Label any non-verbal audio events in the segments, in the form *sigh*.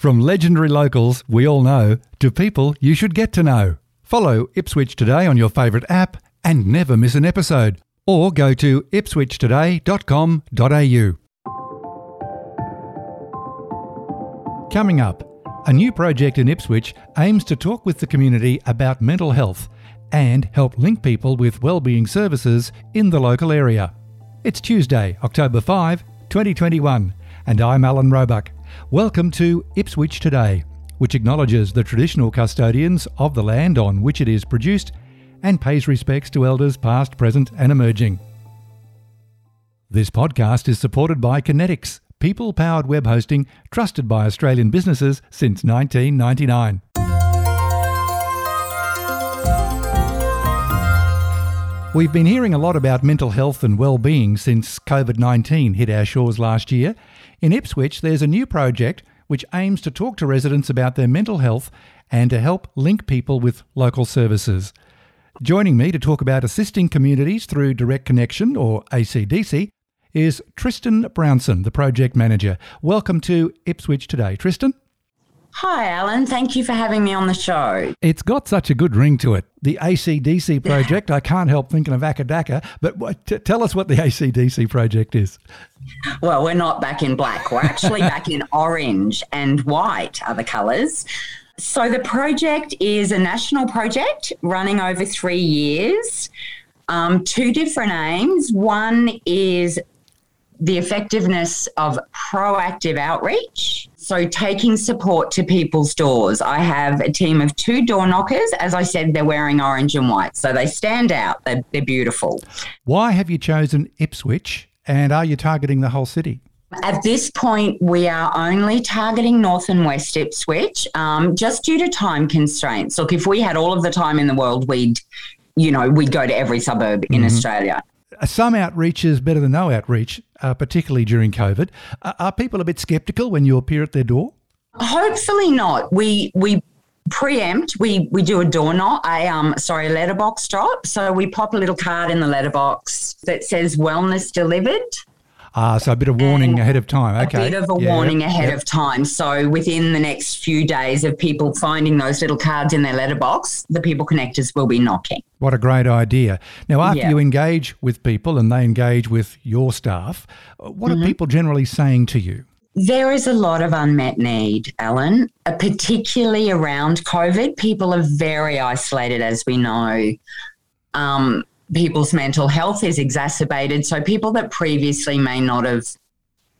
From legendary locals we all know to people you should get to know. Follow Ipswich Today on your favourite app and never miss an episode. Or go to ipswichtoday.com.au. Coming up, a new project in Ipswich aims to talk with the community about mental health and help link people with wellbeing services in the local area. It's Tuesday, October 5, 2021, and I'm Alan Roebuck. Welcome to Ipswich Today, which acknowledges the traditional custodians of the land on which it is produced and pays respects to elders past, present, and emerging. This podcast is supported by Conetix, people powered web hosting trusted by Australian businesses since 1999. We've been hearing a lot about mental health and well-being since COVID-19 hit our shores last year. In Ipswich, there's a new project which aims to talk to residents about their mental health and to help link people with local services. Joining me to talk about assisting communities through Direct Connection, or ACDC, is Tristan Brownson, the project manager. Welcome to Ipswich today, Tristan. Hi, Alan. Thank you for having me on the show. It's got such a good ring to it. The ACDC *laughs* project, I can't help thinking of Acca Dacca, but t- tell us what the ACDC project is. Well, we're not back in black. We're actually back in *laughs* orange and white are the colours. So the project is a national project running over three years. Um, two different aims. One is the effectiveness of proactive outreach. So, taking support to people's doors. I have a team of two door knockers. As I said, they're wearing orange and white. So, they stand out. They're, they're beautiful. Why have you chosen Ipswich and are you targeting the whole city? At this point, we are only targeting North and West Ipswich um, just due to time constraints. Look, if we had all of the time in the world, we'd, you know, we'd go to every suburb in mm-hmm. Australia. Some outreach is better than no outreach, uh, particularly during COVID. Uh, are people a bit sceptical when you appear at their door? Hopefully not. We we preempt. We we do a door knock, a um sorry a letterbox drop. So we pop a little card in the letterbox that says "wellness delivered." Ah, so a bit of warning and ahead of time. Okay. A bit of a yeah, warning ahead of time. So within the next few days of people finding those little cards in their letterbox, the people connectors will be knocking. What a great idea. Now, after you engage with people and they engage with your staff, what mm-hmm. are people generally saying to you? There is a lot of unmet need, Alan, uh, particularly around COVID. People are very isolated, as we know. Um, people's mental health is exacerbated. So people that previously may not have,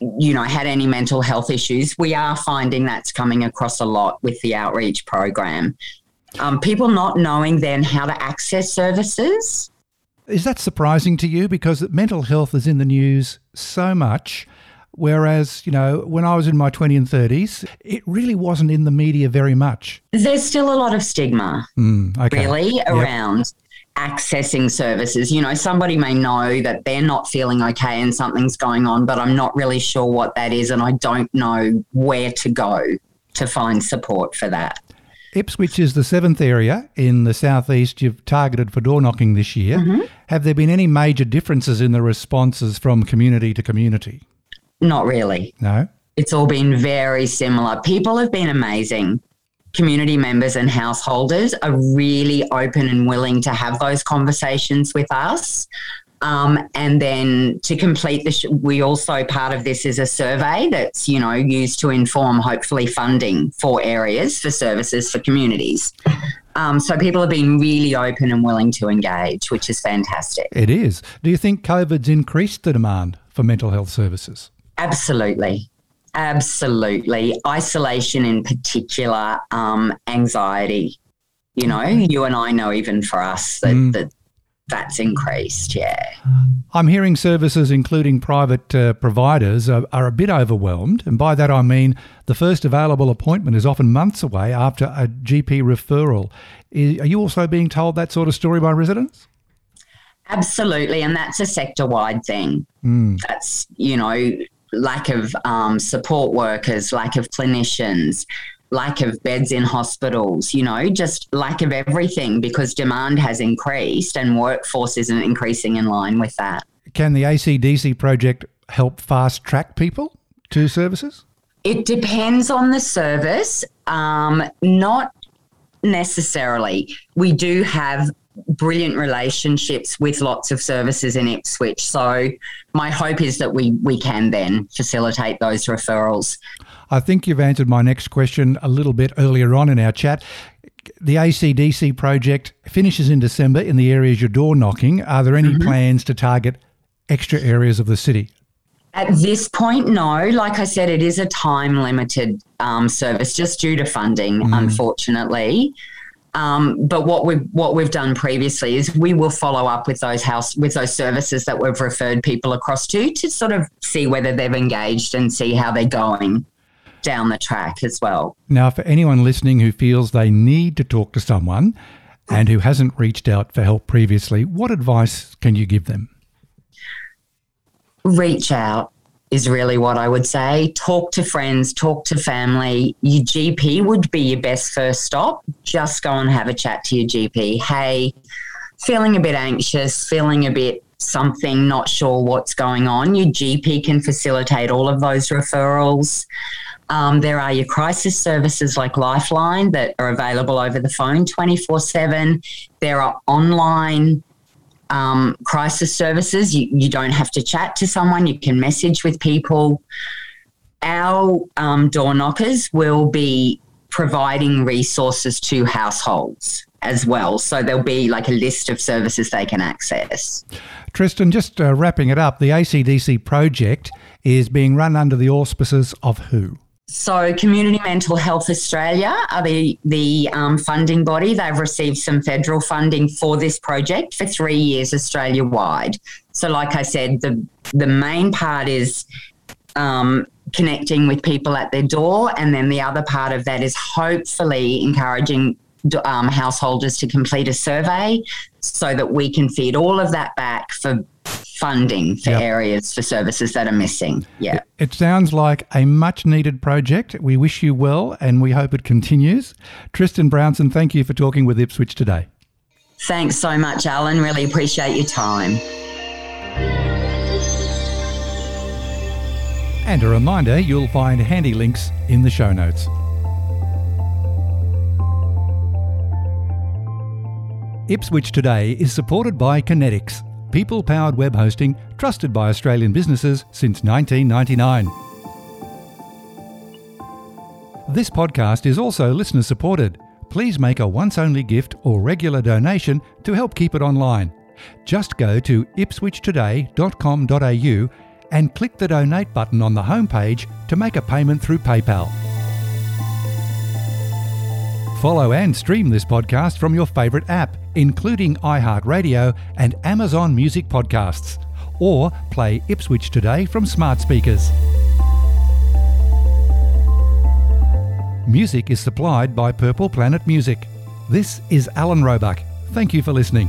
you know, had any mental health issues, we are finding that's coming across a lot with the outreach program. Um, people not knowing then how to access services. Is that surprising to you? Because mental health is in the news so much. Whereas, you know, when I was in my 20s and 30s, it really wasn't in the media very much. There's still a lot of stigma, mm, okay. really, around. Accessing services. You know, somebody may know that they're not feeling okay and something's going on, but I'm not really sure what that is and I don't know where to go to find support for that. Ipswich is the seventh area in the southeast you've targeted for door knocking this year. Mm-hmm. Have there been any major differences in the responses from community to community? Not really. No. It's all been very similar. People have been amazing community members and householders are really open and willing to have those conversations with us. Um, and then to complete this, sh- we also part of this is a survey that's you know used to inform hopefully funding for areas for services for communities. Um, so people have been really open and willing to engage, which is fantastic. It is. Do you think COVID's increased the demand for mental health services? Absolutely. Absolutely. Isolation in particular, um, anxiety. You know, you and I know even for us that, mm. that that's increased. Yeah. I'm hearing services, including private uh, providers, are, are, a bit overwhelmed. And by that I mean the first available appointment is often months away after a GP referral. Is, are you also being told that sort of story by residents? Absolutely. And that's a sector wide thing. Mm. That's, you know, lack of um, support workers, lack of clinicians, lack of beds in hospitals, you know, just lack of everything because demand has increased and workforce isn't increasing in line with that. Can the ACDC project help fast track people to services? It depends on the service. Um, not necessarily. We do have brilliant relationships with lots of services in Ipswich. So my hope is that we we can then facilitate those referrals. I think you've answered my next question a little bit earlier on in our chat. The ACDC project finishes in December in the areas you're door knocking. Are there any mm-hmm. plans to target extra areas of the city? At this point, no. Like I said, it is a time limited um, service just due to funding, mm. unfortunately. Um, but what we've what we've done previously is we will follow up with those house with those services that we've referred people across to to sort of see whether they've engaged and see how they're going down the track as well. Now, for anyone listening who feels they need to talk to someone and who hasn't reached out for help previously, what advice can you give them? Reach out is really what I would say. Talk to friends, talk to family. Your GP would be your best first stop. Just go and have a chat to your GP. Hey, feeling a bit anxious, feeling a bit something, not sure what's going on. Your GP can facilitate all of those referrals. Um, there are your crisis services like Lifeline that are available over the phone 24 7. There are online um, crisis services. You, you don't have to chat to someone, you can message with people. Our um, door knockers will be providing resources to households as well. So there'll be like a list of services they can access. Tristan, just uh, wrapping it up, the ACDC project is being run under the auspices of who? So, Community Mental Health Australia are the the um, funding body. They've received some federal funding for this project for three years, Australia wide. So, like I said, the the main part is um, connecting with people at their door, and then the other part of that is hopefully encouraging um, householders to complete a survey so that we can feed all of that back for funding for yep. areas for services that are missing. Yeah. It sounds like a much needed project. We wish you well and we hope it continues. Tristan Brownson, thank you for talking with Ipswich today. Thanks so much, Alan. Really appreciate your time. And a reminder you'll find handy links in the show notes. Ipswich Today is supported by Conetix people powered web hosting trusted by Australian businesses since 1999. This podcast is also listener supported. Please make a once only gift or regular donation to help keep it online. Just go to ipswichtoday.com.au and click the donate button on the homepage to make a payment through PayPal. Follow and stream this podcast from your favourite app, including iHeartRadio and Amazon Music Podcasts, or play Ipswich Today from smart speakers. Music is supplied by Purple Planet Music. This is Alan Roebuck. Thank you for listening.